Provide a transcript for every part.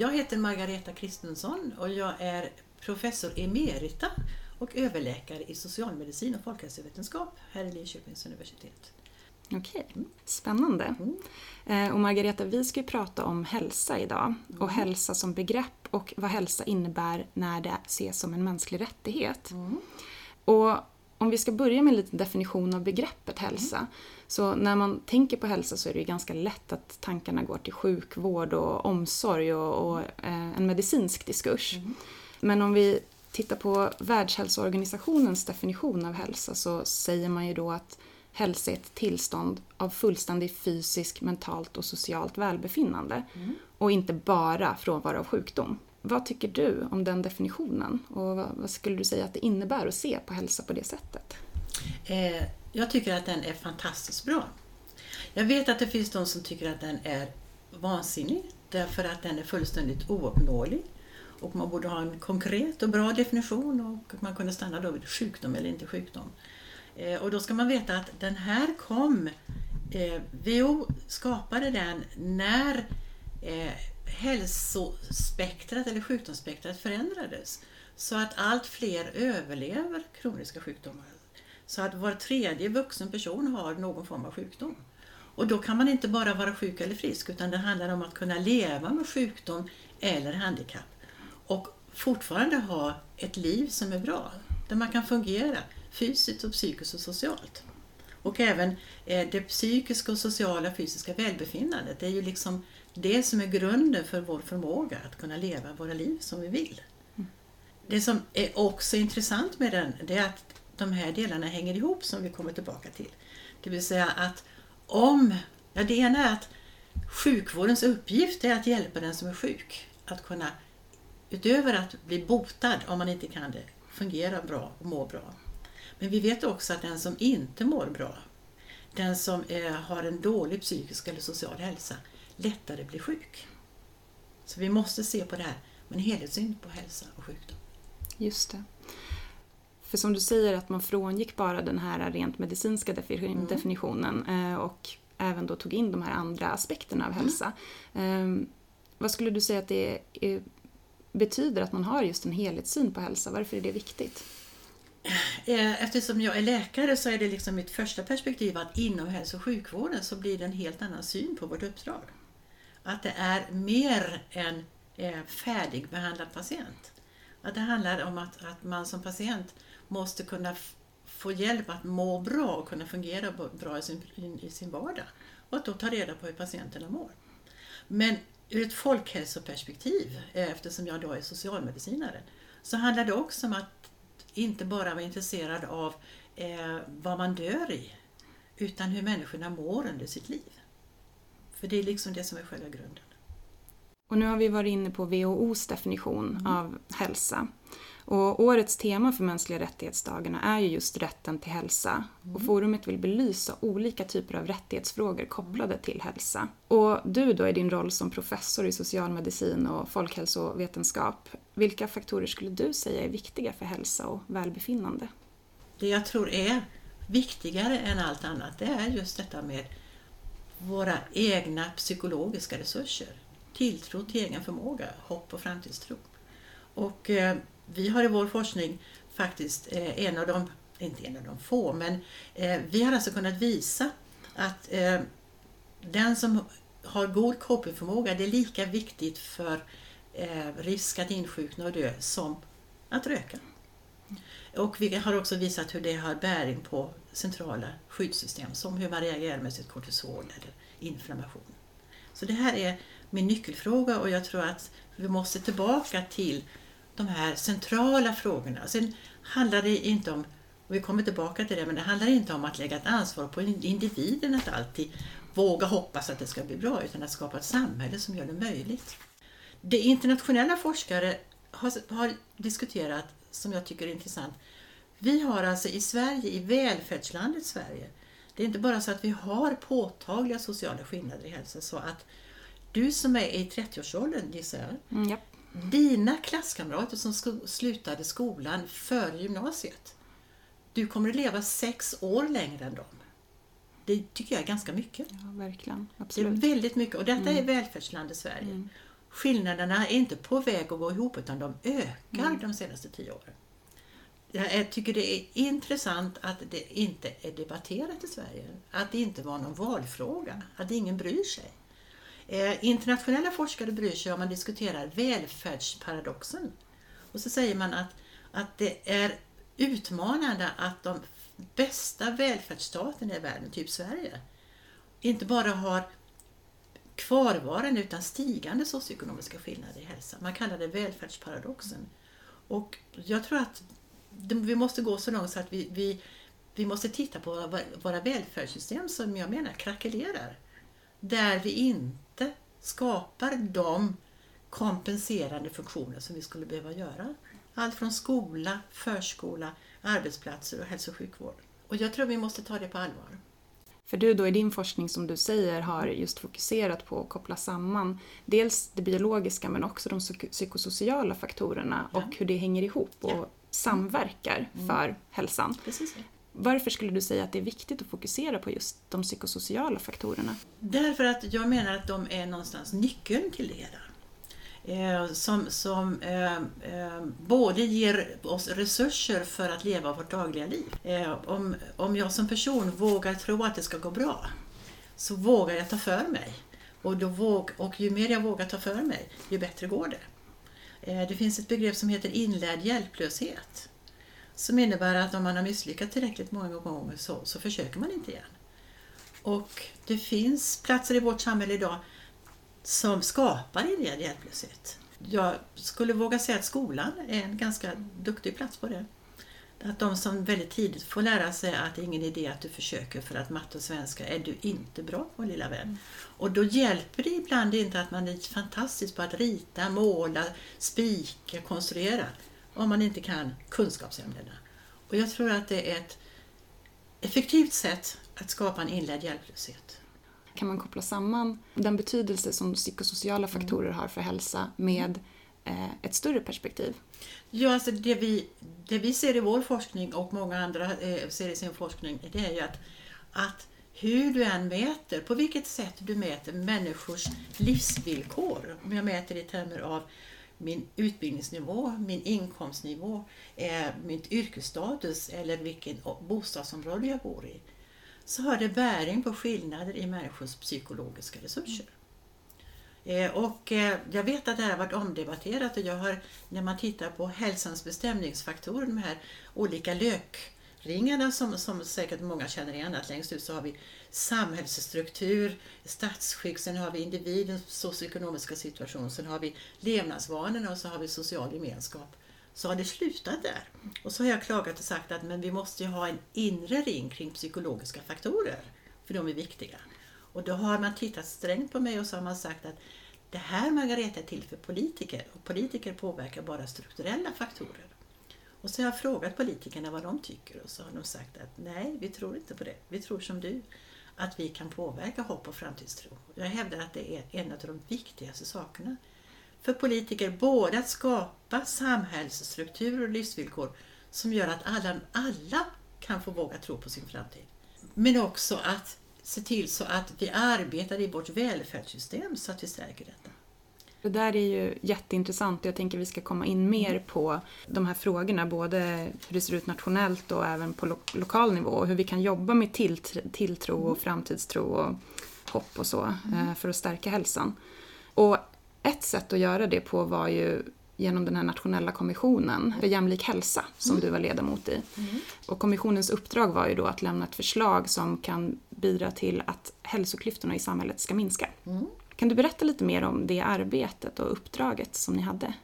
Jag heter Margareta Kristensson och jag är professor emerita och överläkare i socialmedicin och folkhälsovetenskap här i Linköpings universitet. Okej, spännande. Mm. Och Margareta, vi ska ju prata om hälsa idag och mm. hälsa som begrepp och vad hälsa innebär när det ses som en mänsklig rättighet. Mm. Och om vi ska börja med en liten definition av begreppet hälsa. Mm. Så när man tänker på hälsa så är det ju ganska lätt att tankarna går till sjukvård och omsorg och, och eh, en medicinsk diskurs. Mm. Men om vi tittar på Världshälsoorganisationens definition av hälsa så säger man ju då att hälsa är ett tillstånd av fullständig fysisk, mentalt och socialt välbefinnande. Mm. Och inte bara frånvaro av sjukdom. Vad tycker du om den definitionen? Och vad skulle du säga att det innebär att se på hälsa på det sättet? Eh, jag tycker att den är fantastiskt bra. Jag vet att det finns de som tycker att den är vansinnig därför att den är fullständigt ouppnåelig. Och man borde ha en konkret och bra definition och man kunde stanna då vid sjukdom eller inte sjukdom. Eh, och då ska man veta att den här kom, eh, WHO skapade den när eh, hälsospektrat eller sjukdomsspektrat förändrades. Så att allt fler överlever kroniska sjukdomar. Så att var tredje vuxen person har någon form av sjukdom. Och då kan man inte bara vara sjuk eller frisk utan det handlar om att kunna leva med sjukdom eller handikapp. Och fortfarande ha ett liv som är bra, där man kan fungera fysiskt och psykiskt och socialt. Och även eh, det psykiska och sociala fysiska välbefinnandet, det är ju liksom det som är grunden för vår förmåga att kunna leva våra liv som vi vill. Det som är också intressant med den, det är att de här delarna hänger ihop som vi kommer tillbaka till. Det vill säga att om, ja det ena är att sjukvårdens uppgift är att hjälpa den som är sjuk att kunna, utöver att bli botad om man inte kan det, fungera bra och må bra. Men vi vet också att den som inte mår bra, den som är, har en dålig psykisk eller social hälsa, lättare blir sjuk. Så vi måste se på det här med en helhetssyn på hälsa och sjukdom. Just det. För som du säger att man frångick bara den här rent medicinska mm. definitionen mm. och även då tog in de här andra aspekterna av mm. hälsa. Mm. Vad skulle du säga att det betyder att man har just en helhetssyn på hälsa? Varför är det viktigt? Eh, eftersom jag är läkare så är det liksom mitt första perspektiv att inom hälso och sjukvården så blir det en helt annan syn på vårt uppdrag. Att det är mer än eh, färdigbehandlad patient. Att det handlar om att, att man som patient måste kunna få hjälp att må bra och kunna fungera bra i sin, i sin vardag. Och att då ta reda på hur patienterna mår. Men ur ett folkhälsoperspektiv, eh, eftersom jag då är socialmedicinare, så handlar det också om att inte bara vara intresserad av eh, vad man dör i, utan hur människorna mår under sitt liv. För det är liksom det som är själva grunden. Och nu har vi varit inne på WHOs definition mm. av hälsa. Och årets tema för mänskliga rättighetsdagarna är ju just rätten till hälsa. Mm. Och forumet vill belysa olika typer av rättighetsfrågor kopplade till hälsa. Och du då i din roll som professor i socialmedicin och folkhälsovetenskap, vilka faktorer skulle du säga är viktiga för hälsa och välbefinnande? Det jag tror är viktigare än allt annat, det är just detta med våra egna psykologiska resurser. Tilltro till egen förmåga, hopp och framtidstro. Och eh, vi har i vår forskning faktiskt eh, en av de, inte en av de få, men eh, vi har alltså kunnat visa att eh, den som har god copingförmåga, det är lika viktigt för eh, risk att insjukna och dö som att röka. Och vi har också visat hur det har bäring på centrala skyddssystem som hur man reagerar med sitt kortisol eller inflammation. Så det här är min nyckelfråga och jag tror att vi måste tillbaka till de här centrala frågorna. Sen handlar det inte om, och vi kommer tillbaka till det, men det handlar inte om att lägga ett ansvar på individen att alltid våga hoppas att det ska bli bra, utan att skapa ett samhälle som gör det möjligt. Det internationella forskare har, har diskuterat, som jag tycker är intressant, vi har alltså i Sverige, i välfärdslandet Sverige, det är inte bara så att vi har påtagliga sociala skillnader i hälsa, så att du som är i 30-årsåldern, gissar jag, mm, ja dina klasskamrater som slutade skolan före gymnasiet, du kommer att leva sex år längre än dem. Det tycker jag är ganska mycket. Ja, verkligen. Absolut. Det är väldigt mycket och detta mm. är välfärdslandet Sverige. Mm. skillnaderna är inte på väg att gå ihop utan de ökar mm. de senaste tio åren. Jag tycker det är intressant att det inte är debatterat i Sverige. Att det inte var någon valfråga, att ingen bryr sig. Eh, internationella forskare bryr sig om man diskuterar välfärdsparadoxen. Och så säger man att, att det är utmanande att de bästa välfärdsstaterna i världen, typ Sverige, inte bara har kvarvarande utan stigande socioekonomiska skillnader i hälsa. Man kallar det välfärdsparadoxen. Och jag tror att vi måste gå så långt så att vi, vi, vi måste titta på våra, våra välfärdssystem som jag menar krackelerar. Där vi inte skapar de kompenserande funktioner som vi skulle behöva göra. Allt från skola, förskola, arbetsplatser och hälso och sjukvård. Och jag tror vi måste ta det på allvar. För du då i din forskning som du säger har just fokuserat på att koppla samman dels det biologiska men också de psykosociala faktorerna ja. och hur det hänger ihop och ja. samverkar mm. för hälsan. Precis. Varför skulle du säga att det är viktigt att fokusera på just de psykosociala faktorerna? Därför att jag menar att de är någonstans nyckeln till det hela. Eh, som, som eh, eh, både ger oss resurser för att leva vårt dagliga liv. Eh, om, om jag som person vågar tro att det ska gå bra, så vågar jag ta för mig. Och, då våg, och ju mer jag vågar ta för mig, ju bättre går det. Eh, det finns ett begrepp som heter inlärd hjälplöshet. Som innebär att om man har misslyckats tillräckligt många gånger så, så försöker man inte igen. Och det finns platser i vårt samhälle idag som skapar inled hjälplöshet. Jag skulle våga säga att skolan är en ganska duktig plats på det. Att de som väldigt tidigt får lära sig att det är ingen idé att du försöker för att matte och svenska är du inte bra på lilla vän. Och då hjälper det ibland inte att man är fantastisk på att rita, måla, spika, konstruera om man inte kan kunskapsämnena. Och jag tror att det är ett effektivt sätt att skapa en inledd hjälplöshet kan man koppla samman den betydelse som psykosociala mm. faktorer har för hälsa med eh, ett större perspektiv? Ja, alltså det vi, det vi ser i vår forskning och många andra eh, ser i sin forskning, det är ju att, att hur du än mäter, på vilket sätt du mäter människors livsvillkor, om jag mäter i termer av min utbildningsnivå, min inkomstnivå, eh, min yrkesstatus eller vilken bostadsområde jag bor i, så har det bäring på skillnader i människors psykologiska resurser. Eh, och eh, jag vet att det här har varit omdebatterat och jag har, när man tittar på hälsans bestämningsfaktorer, de här olika ringarna som, som säkert många känner igen, att längst ut så har vi samhällsstruktur, statsskick, sen har vi individens socioekonomiska situation, sen har vi levnadsvanorna och så har vi social gemenskap så har det slutat där. Och så har jag klagat och sagt att men vi måste ha en inre ring kring psykologiska faktorer, för de är viktiga. Och då har man tittat strängt på mig och så har man sagt att det här Margareta är till för politiker och politiker påverkar bara strukturella faktorer. Och så har jag frågat politikerna vad de tycker och så har de sagt att nej, vi tror inte på det. Vi tror som du, att vi kan påverka hopp och framtidstro. Jag hävdar att det är en av de viktigaste sakerna för politiker både att skapa samhällsstrukturer och livsvillkor som gör att alla, alla kan få våga tro på sin framtid. Men också att se till så att vi arbetar i vårt välfärdssystem så att vi stärker detta. Det där är ju jätteintressant och jag tänker att vi ska komma in mer mm. på de här frågorna, både hur det ser ut nationellt och även på lo lokal nivå och hur vi kan jobba med tilltro och mm. framtidstro och hopp och så mm. Eh, för att stärka hälsan. Och ett sätt att göra det på var ju genom den här nationella kommissionen för jämlik hälsa som mm. du var ledamot i. Mm. Och kommissionens uppdrag var ju då att lämna ett förslag som kan bidra till att hälsoklyftorna i samhället ska minska. Kan du berätta lite mer om det arbetet och uppdraget som ni hade?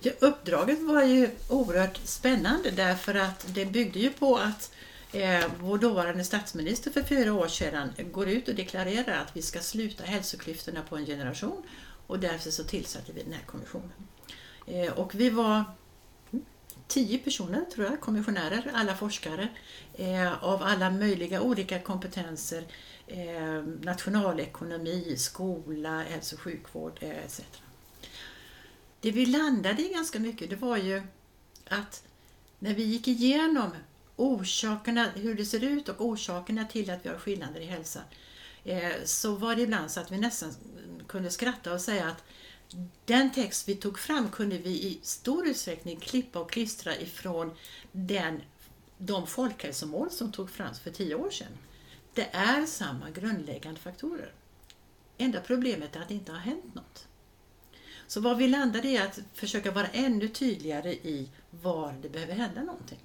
Ja, uppdraget var ju oerhört spännande därför att det byggde ju på att eh, vår dåvarande statsminister för fyra år sedan går ut och deklarerar att vi ska sluta hälsoklyftorna på en generation och därför så tillsatte vi den här kommissionen. Eh, och vi var mm, tio personer, tror jag, kommissionärer, alla forskare eh, av alla möjliga olika kompetenser. Eh, nationalekonomi, skola, hälso och sjukvård eh, etc. Det vi landade i ganska mycket, det var ju att när vi gick igenom orsakerna, hur det ser ut och orsakerna till att vi har skillnader i hälsa, eh, så var det ibland så att vi nästan kunde skratta och säga att den text vi tog fram kunde vi i stor utsträckning klippa och klistra ifrån den, de folkhälsomål som tog fram för tio år sedan. Det är samma grundläggande faktorer. Enda problemet är att det inte har hänt något. Så vad vi landade är att försöka vara ännu tydligare i var det behöver hända någonting.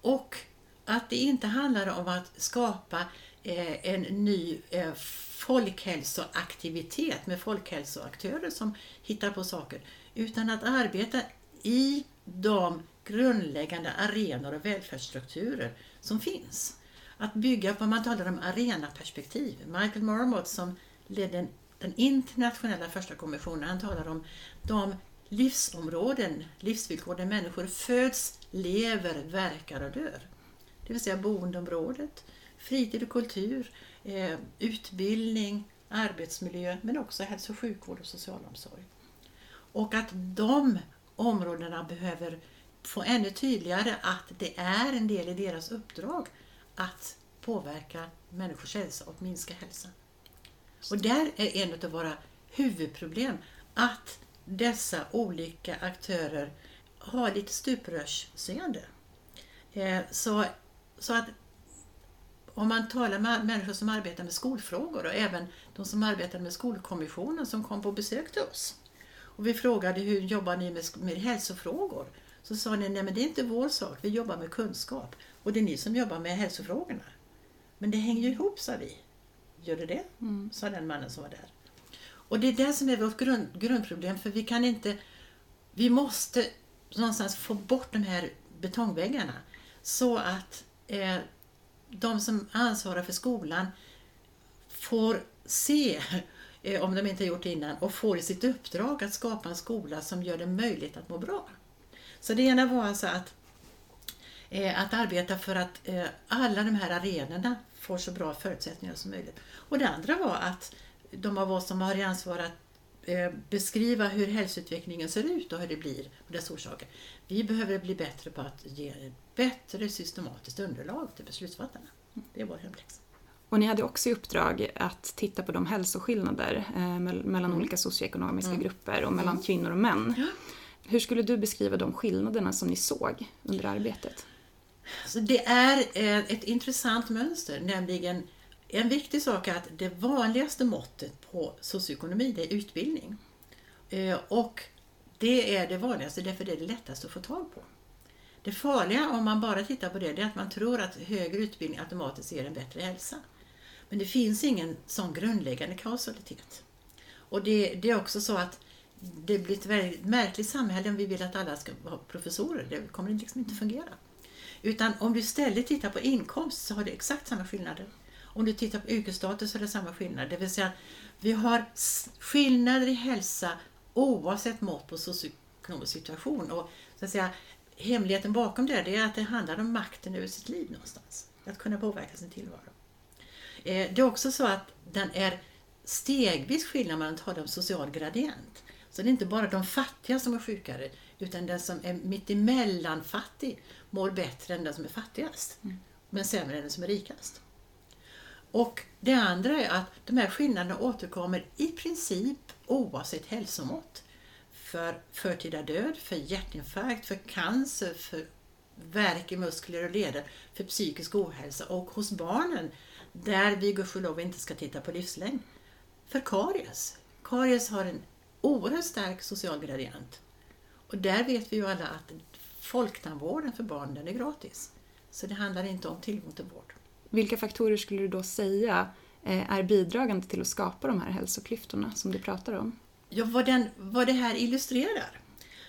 Och att det inte handlar om att skapa eh, en ny eh, folkhälsoaktivitet med folkhälsoaktörer som hittar på saker, utan att arbeta i de grundläggande arenor och välfärdsstrukturer som finns. Att bygga på, man talar om arenaperspektiv. Michael Marmot som ledde den internationella första kommissionen, han talar om de livsområden, livsvillkor där människor föds, lever, verkar och dör. Det vill säga boendeområdet, fritid och kultur, eh, utbildning, arbetsmiljö men också hälso och sjukvård och socialomsorg. Och att de områdena behöver få ännu tydligare att det är en del i deras uppdrag att påverka människors hälsa och minska hälsan. Och där är en av våra huvudproblem att dessa olika aktörer har lite stuprörsseende. Eh, så, så att om man talar med människor som arbetar med skolfrågor och även de som arbetar med Skolkommissionen som kom på besök till oss. Och vi frågade hur jobbar ni med, med hälsofrågor? Så sa ni, nej men det är inte vår sak, vi jobbar med kunskap. Och det är ni som jobbar med hälsofrågorna. Men det hänger ju ihop, sa vi. Gör det det? Mm. Sa den mannen som var där. Och det är det som är vårt grund, grundproblem, för vi kan inte... Vi måste någonstans få bort de här betongväggarna så att eh, de som ansvarar för skolan får se, eh, om de inte har gjort det innan, och får i sitt uppdrag att skapa en skola som gör det möjligt att må bra. Så det ena var alltså att, eh, att arbeta för att eh, alla de här arenorna får så bra förutsättningar som möjligt. Och det andra var att de av oss som har i ansvar att beskriva hur hälsoutvecklingen ser ut och hur det blir och dess orsaker. Vi behöver bli bättre på att ge bättre systematiskt underlag till beslutsfattarna. Det är vår hemläxa. Och ni hade också i uppdrag att titta på de hälsoskillnader eh, mellan mm. olika socioekonomiska mm. grupper och mellan mm. kvinnor och män. Ja. Hur skulle du beskriva de skillnaderna som ni såg under arbetet? Så det är eh, ett intressant mönster, nämligen en viktig sak är att det vanligaste måttet på socioekonomi det är utbildning. Eh, och det är det vanligaste därför det är det lättaste att få tag på. Det farliga om man bara tittar på det, det är att man tror att högre utbildning automatiskt ger en bättre hälsa. Men det finns ingen sån grundläggande kausalitet. Och det, det är också så att det blir ett väldigt märkligt samhälle om vi vill att alla ska vara professorer. Det kommer liksom inte fungera. Utan om du istället tittar på inkomst så har du exakt samma skillnader. Om du tittar på yrkesstatus så är det samma skillnad. Det vill säga, vi har skillnader i hälsa oavsett mått på socioekonomisk situation. Och så att säga, hemligheten bakom det, är att det handlar om makten över sitt liv någonstans. Att kunna påverka sin tillvaro. Eh, det är också så att den är stegvis skillnad man talar om social gradient. Så det är inte bara de fattiga som är sjukare, utan den som är mittemellan fattig mår bättre än den som är fattigast, mm. men sämre än den som är rikast. Och det andra är att de här skillnaderna återkommer i princip oavsett hälsomått för förtida död, för hjärtinfarkt, för cancer, för värk i muskler och leder, för psykisk ohälsa och hos barnen där vi gudskelov inte ska titta på livslängd. För karies. Karies har en oerhört stark social gradient. Och där vet vi ju alla att folktandvården för barn den är gratis. Så det handlar inte om tillgång till vård. Vilka faktorer skulle du då säga eh, är bidragande till att skapa de här hälsoklyftorna som du pratar om? Ja, vad, den, vad det här illustrerar,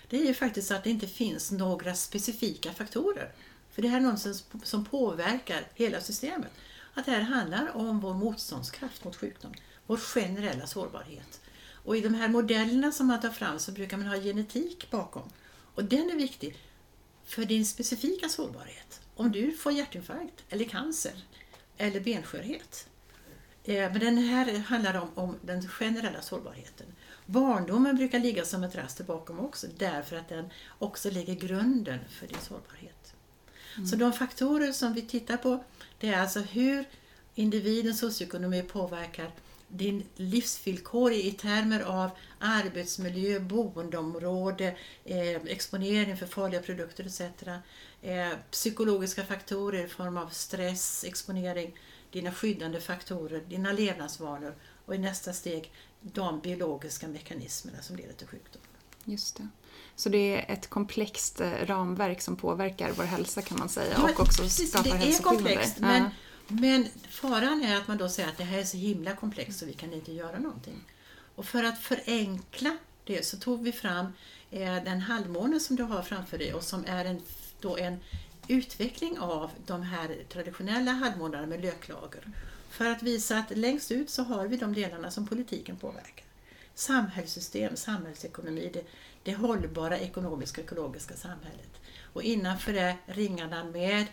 det är ju faktiskt att det inte finns några specifika faktorer. För det här är något som påverkar hela systemet. Att det här handlar om vår motståndskraft mot sjukdom, vår generella sårbarhet. Och i de här modellerna som man tar fram så brukar man ha genetik bakom. Och den är viktig för din specifika sårbarhet. Om du får hjärtinfarkt eller cancer eller benskörhet. Eh, men den här handlar om, om den generella sårbarheten. Barndomen brukar ligga som ett raster bakom också därför att den också lägger grunden för din sårbarhet. Mm. Så de faktorer som vi tittar på det är alltså hur individens socioekonomi påverkar din livsvillkor i termer av arbetsmiljö, boendeområde, eh, exponering för farliga produkter etc. Eh, psykologiska faktorer i form av stress, exponering, dina skyddande faktorer, dina levnadsvanor och i nästa steg de biologiska mekanismerna som leder till sjukdom. Just det. Så det är ett komplext eh, ramverk som påverkar vår hälsa kan man säga Ja, och också precis, skapar hälsoskillnader men, faran är att man då säger att det här är så himla komplext så vi kan inte göra någonting. Och för att förenkla det så tog vi fram eh, den halvmåne som du har framför dig och som är en, då en utveckling av de här traditionella halvmånarna med löklager. För att visa att längst ut så har vi de delarna som politiken påverkar. Samhällssystem, samhällsekonomi, det, det hållbara ekonomiska och ekologiska samhället. Och innanför det ringarna med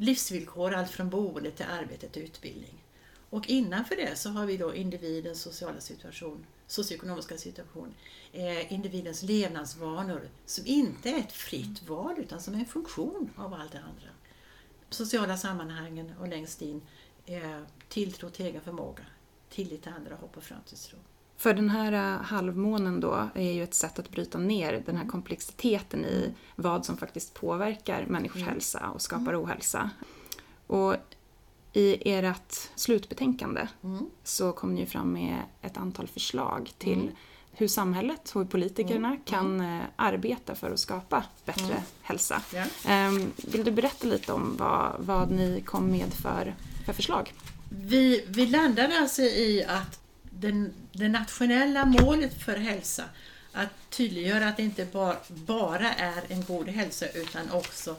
livsvillkor, allt från boende till arbete till utbildning. Och innanför det så har vi då individens sociala situation, socioekonomiska situation, eh, individens levnadsvanor som inte är ett fritt val utan som är en funktion av allt det andra. Sociala sammanhangen och längst in eh, tilltro till egen förmåga, tillit till andra, hopp och framtidstro. För den här eh, halvmånen då är ju ett sätt att bryta ner den här komplexiteten i vad som faktiskt påverkar människors hälsa och skapar ohälsa. Och i ert slutbetänkande Mm. så kom ni fram med ett antal förslag till hur samhället och politikerna kan eh, arbeta för att skapa bättre hälsa. Ehm, Vill du berätta lite om vad, vad ni kom med för, för förslag? Vi, vi landade alltså i att den, det nationella målet för hälsa, att tydliggöra att det inte bara, bara är en god hälsa utan också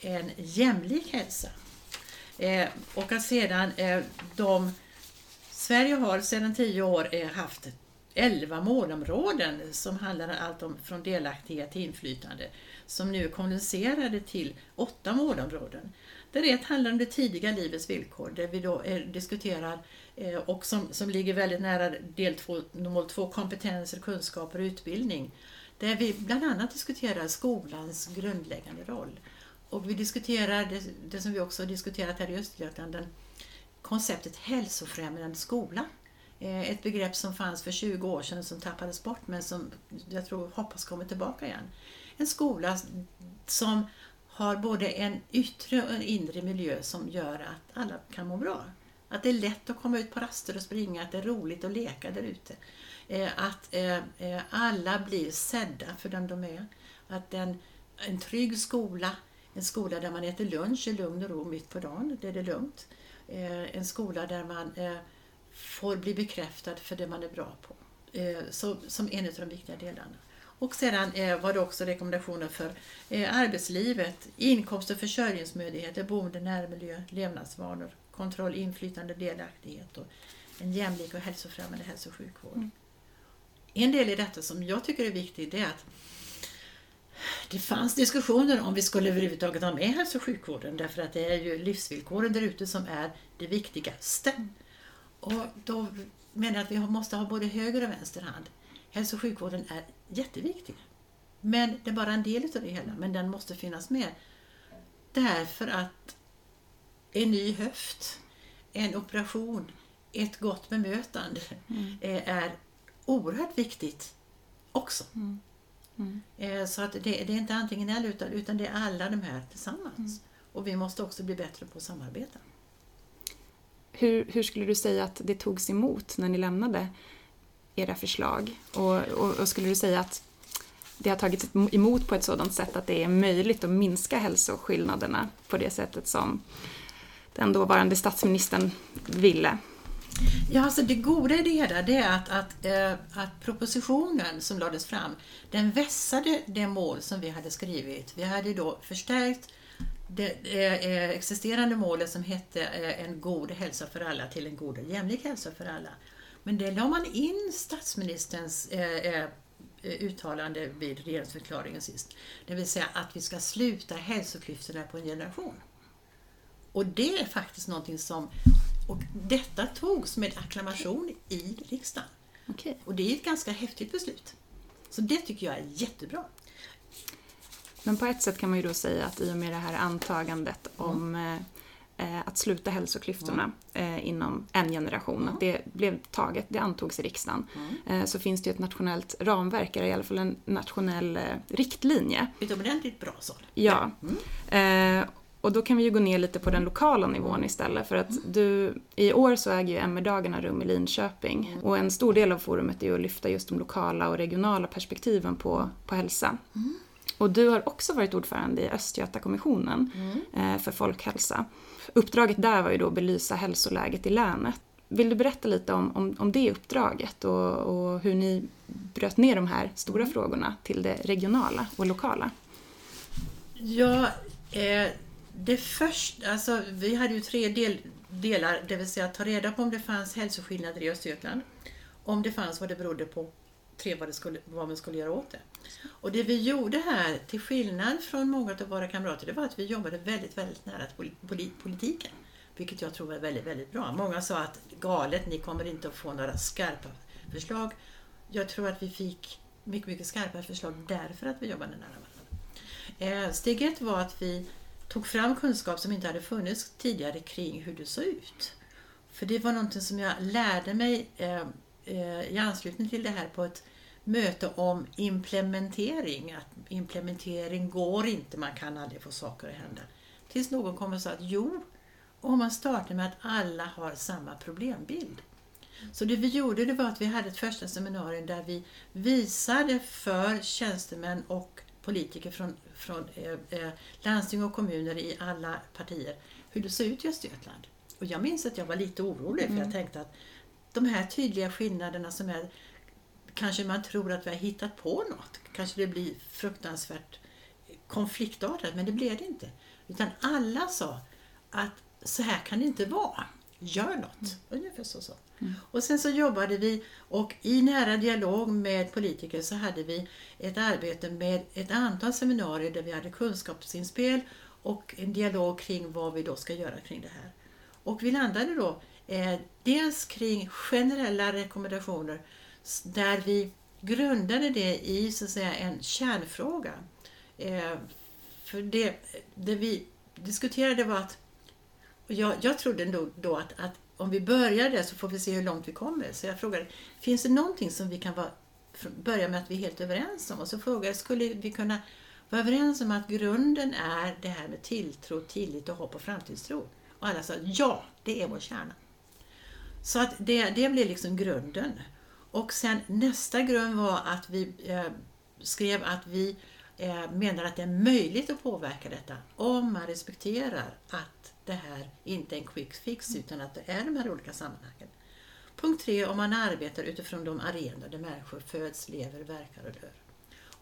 en jämlik hälsa. Eh, och att sedan eh, de... Sverige har sedan tio år eh, haft 11 målområden som handlar om allt om från delaktighet till inflytande som nu är kondenserade till åtta målområden. Där ett handlar om det tidiga livets villkor där vi då eh, diskuterar eh, Eh, och som, som ligger väldigt nära del två, mål 2, kompetenser, kunskaper och utbildning. Där vi bland annat diskuterar skolans grundläggande roll. Och vi diskuterar det, det som vi också har diskuterat här i Östergötland, den, konceptet hälsofrämjande skola. Eh, ett begrepp som fanns för 20 år sedan som tappades bort men som jag tror hoppas kommer tillbaka igen. En skola som har både en yttre och en inre miljö som gör att alla kan må bra. Att det är lätt att komma ut på raster och springa, att det är roligt att leka där ute. Eh, Att eh, eh, alla blir sedda för den de är. Att en, en trygg skola, en skola där man äter lunch i lugn och ro mitt på dagen, där det är lugnt. Eh, En skola där man eh, får bli bekräftad för det man är bra på. Eh, Så, som en av de viktiga delarna. Och sedan eh, var det också rekommendationer för eh, arbetslivet, inkomst och försörjningsmöjligheter, boende, närmiljö, levnadsvanor, kontroll, inflytande, delaktighet och en jämlik och hälsofrämjande hälso och sjukvård. En del i detta som jag tycker är viktig det är att det fanns diskussioner om vi skulle överhuvudtaget ha med hälso och sjukvården därför att det är ju livsvillkoren där ute som är det viktigaste. Och då menar jag att vi måste ha både höger och vänster hand. Hälso och sjukvården är jätteviktig. Men det är bara en del av det hela, men den måste finnas med. Därför att en ny höft, en operation, ett gott bemötande eh, är oerhört viktigt också. Eh, Så att det, det är inte antingen eller utan, utan det är alla de här tillsammans. Och vi måste också bli bättre på att samarbeta. Hur, hur skulle du säga att det togs emot när ni lämnade era förslag? Och, och, och skulle du säga att det har tagits emot på ett sådant sätt att det är möjligt att minska hälsoskillnaderna på det sättet som den dåvarande statsministern ville? Ja, alltså det goda i det hela det är att, att, eh, att propositionen som lades fram, den vässade det mål som vi hade skrivit. Vi hade då förstärkt det eh, eh, existerande målet som hette en god hälsa för alla till en god och jämlik hälsa för alla. Men det la man in statsministerns uttalande vid regeringsförklaringen sist. Det vill säga att vi ska sluta hälsoklyftorna på en generation. Och det är faktiskt någonting som... Och detta togs med akklamation i riksdagen. Okej. Och det är ett ganska häftigt beslut. Så det tycker jag är jättebra. Men på ett sätt kan man ju då säga att i och med det här antagandet om eh, eh, att sluta hälsoklyftorna eh, inom en generation, att det blev taget, det antogs i riksdagen, eh, så finns det ju ett nationellt ramverk, eller i alla fall en nationell eh, riktlinje. Utomordentligt bra så. Ja. Och då kan vi ju gå ner lite på den lokala nivån istället för att du, i år så äger ju MR-dagarna rum i Linköping och en stor del av forumet är ju att lyfta just de lokala och regionala perspektiven på, på hälsa. Och du har också varit ordförande i Östgötakommissionen eh, för folkhälsa. Uppdraget där var ju då att belysa hälsoläget i länet. Vill du berätta lite om, om, om det uppdraget och, och hur ni bröt ner de här stora frågorna till det regionala och lokala? Ja, eh, det första, alltså vi hade ju tre del, delar, det vill säga att ta reda på om det fanns hälsoskillnader i Östergötland, om det fanns vad det berodde på, tre vad, det skulle, vad man skulle göra åt det. Och det vi gjorde här, till skillnad från många av våra kamrater, det var att vi jobbade väldigt, väldigt nära politiken. Vilket jag tror var väldigt, väldigt bra. Många sa att galet, ni kommer inte att få några skarpa förslag. Jag tror att vi fick mycket, mycket skarpare förslag därför att vi jobbade nära varandra. Eh, steg ett var att vi tog fram kunskap som inte hade funnits tidigare kring hur det såg ut. För det var någonting som jag lärde mig eh, eh, i anslutning till det här på ett möte om implementering. Att implementering går inte, man kan aldrig få saker att hända. Tills någon kom och sa att jo, om man startar med att alla har samma problembild. Så det vi gjorde det var att vi hade ett första seminarium där vi visade för tjänstemän och politiker från, från eh, eh, landsting och kommuner i alla partier hur det såg ut i Östergötland. Och jag minns att jag var lite orolig för jag tänkte att de här tydliga skillnaderna som är kanske man tror att vi har hittat på något. Kanske det blir fruktansvärt konfliktartat, men det blev det inte. Utan alla sa att så här kan det inte vara. Gör något. Ungefär så. Och sen så jobbade vi och i nära dialog med politiker så hade vi ett arbete med ett antal seminarier där vi hade kunskapsinspel och en dialog kring vad vi då ska göra kring det här. Och vi landade då eh, dels kring generella rekommendationer där vi grundade det i så att säga en kärnfråga. Eh, för det, det vi diskuterade var att och jag, jag trodde då, då att, att om vi börjar där så får vi se hur långt vi kommer. Så jag frågade, finns det någonting som vi kan vara, börja med att vi är helt överens om? Och så frågade jag, skulle vi kunna vara överens om att grunden är det här med tilltro, tillit och hopp och framtidstro? Och alla sa, ja, det är vår kärna. Så att det, det blev liksom grunden. Och sen nästa grund var att vi eh, skrev att vi eh, menar att det är möjligt att påverka detta om man respekterar att det här inte är en quick fix utan att det är de här olika sammanhangen. Punkt tre, om man arbetar utifrån de arenor där människor föds, lever, verkar och dör.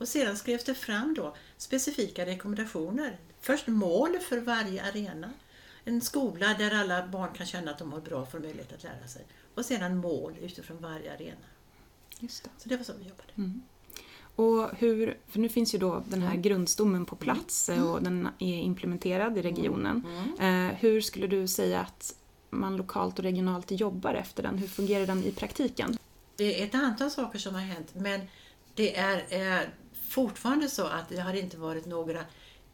Och sedan skrevs det fram då specifika rekommendationer. Först mål för varje arena. En skola där alla barn kan känna att de har bra för möjlighet att lära sig. Och sedan mål utifrån varje arena. Just det. Så det var så vi jobbade. Mm. Och hur, för nu finns ju då den här grundstommen på plats eh, och den är implementerad i regionen. Eh, hur skulle du säga att man lokalt och regionalt jobbar efter den? Hur fungerar den i praktiken? Det är ett antal saker som har hänt men det är eh, fortfarande så att det har inte varit några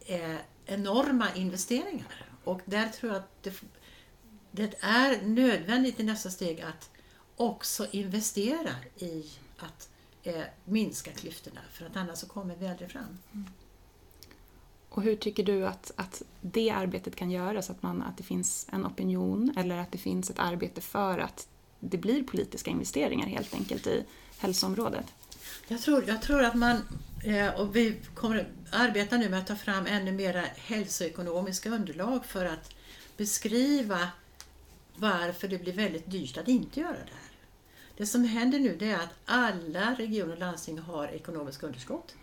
eh, enorma investeringar. Och där tror jag att det, det är nödvändigt i nästa steg att också investera i att eh, minska klyftorna för att annars så kommer vi aldrig fram. Och hur tycker du att, att det arbetet kan göras? Att, man, att det finns en opinion eller att det finns ett arbete för att det blir politiska investeringar helt enkelt i hälsoområdet? Jag tror, jag tror att man, eh, och vi kommer arbeta nu med att ta fram ännu mera hälsoekonomiska underlag för att beskriva varför det blir väldigt dyrt att inte göra det här. Det som händer nu det är att alla regioner och landsting har ekonomiska underskott.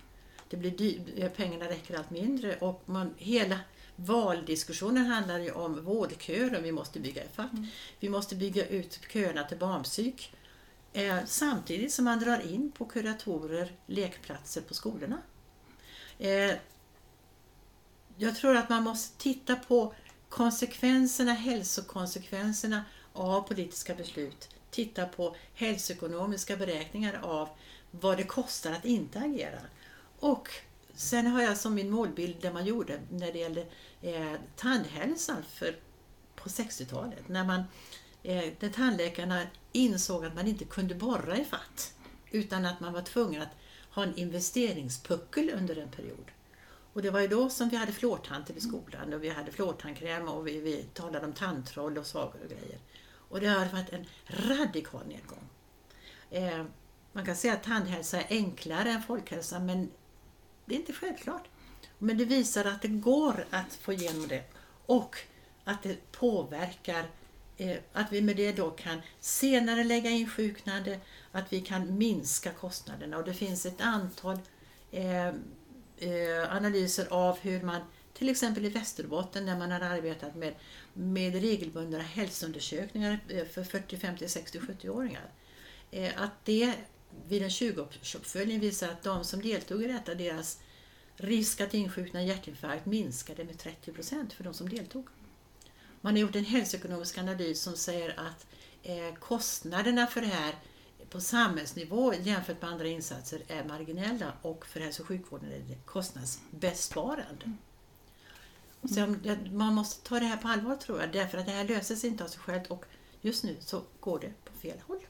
Det blir dy- pengarna räcker allt mindre och man, hela valdiskussionen handlar ju om vårdköer vi måste bygga ifatt. Vi måste bygga ut köerna till barnpsyk. Eh, samtidigt som man drar in på kuratorer, lekplatser på skolorna. Eh, jag tror att man måste titta på konsekvenserna, hälsokonsekvenserna av politiska beslut. Titta på hälsoekonomiska beräkningar av vad det kostar att inte agera. Och sen har jag som min målbild det man gjorde när det gällde eh, tandhälsan för på 60-talet när man eh, när tandläkarna insåg att man inte kunde borra i fatt utan att man var tvungen att ha en investeringspuckel under en period. Och det var ju då som vi hade fluortanter i skolan och vi hade fluortandkräm och vi, vi talade om tandtroll och sagor och grejer. Och det har varit en radikal nedgång. Eh, man kan säga att tandhälsa är enklare än folkhälsa men det är inte självklart. Men det visar att det går att få igenom det och att det påverkar eh, att vi med det då kan senare lägga insjuknande, att vi kan minska kostnaderna och det finns ett antal eh, eh analyser av hur man till exempel i Västerbotten där man har arbetat med, med regelbundna hälsoundersökningar eh, för 40, 50, 60, 70-åringar. Att det vid en 20-årsuppföljning visar att de som deltog i detta, deras risk att insjukna i hjärtinfarkt minskade med 30 procent för de som deltog. Man har gjort en hälsoekonomisk analys som säger att eh, kostnaderna för det här på samhällsnivå jämfört med andra insatser är marginella och för hälso och sjukvården är det kostnadsbesparande. Så man måste ta det här på allvar tror jag, därför att det här löser sig inte av sig självt och just nu så går det på fel håll.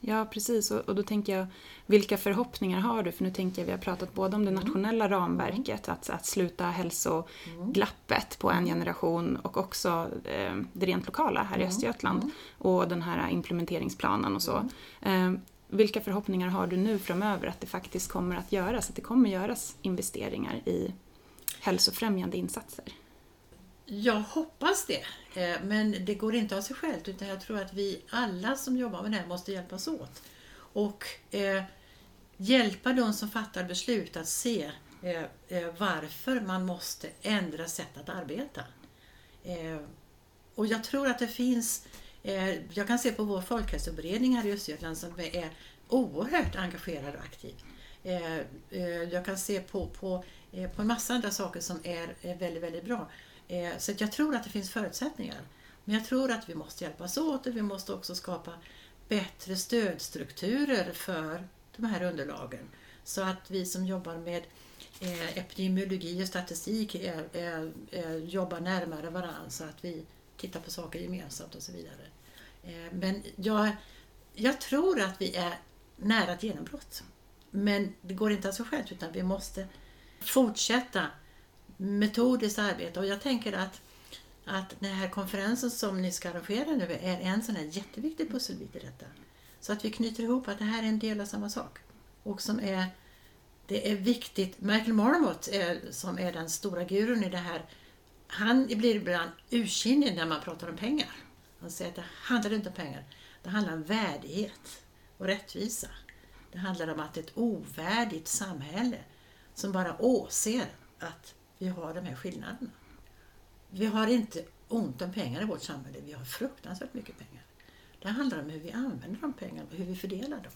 Ja, precis. Och, då tänker jag, vilka förhoppningar har du? För nu tänker jag, vi har pratat både om det mm. nationella ramverket, att, att sluta hälsoglappet på en generation och också eh, det rent lokala här i mm. Östergötland mm. och den här implementeringsplanen och så. Eh, vilka förhoppningar har du nu framöver att det faktiskt kommer att göras, att det kommer göras investeringar i hälsofrämjande insatser? Jag hoppas det, eh, men det går inte av sig självt utan jag tror att vi alla som jobbar med det här måste hjälpas åt. Och eh, hjälpa de som fattar beslut att se eh, eh, varför man måste ändra sätt att arbeta. Eh, och jag tror att det finns, eh, jag kan se på vår folkhälsoberedning här i Östergötland som är oerhört engagerad och aktiv. Eh, eh, jag kan se på, på, eh, på en massa andra saker som är väldigt, väldigt bra. Så jag tror att det finns förutsättningar. Men jag tror att vi måste hjälpas åt och vi måste också skapa bättre stödstrukturer för de här underlagen. Så att vi som jobbar med epidemiologi och statistik är, är, är, jobbar närmare varandra så att vi tittar på saker gemensamt och så vidare. Men jag, jag tror att vi är nära ett genombrott. Men det går inte av sig självt utan vi måste fortsätta metodiskt arbete och jag tänker att, att den här konferensen som ni ska arrangera nu är en sån här jätteviktig pusselbit i detta. Så att vi knyter ihop att det här är en del av samma sak. Och som är, det är viktigt, Michael Marmot är, som är den stora gurun i det här, han blir ibland ursinnig när man pratar om pengar. Han säger att det handlar inte om pengar, det handlar om värdighet och rättvisa. Det handlar om att ett ovärdigt samhälle som bara åser att vi har de här skillnaderna. Vi har inte ont om pengar i vårt samhälle, vi har fruktansvärt mycket pengar. Det handlar om hur vi använder de pengarna och hur vi fördelar dem.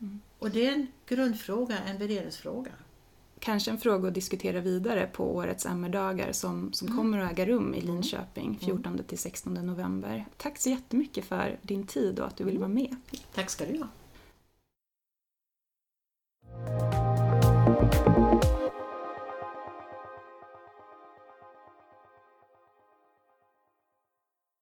Mm. Och det är en grundfråga, en värderingsfråga. Kanske en fråga att diskutera vidare på årets MR-dagar som, som mm. kommer att äga rum i Linköping 14 mm. till 16 november. Tack så jättemycket för din tid och att du ville vara med. Tack ska du ha.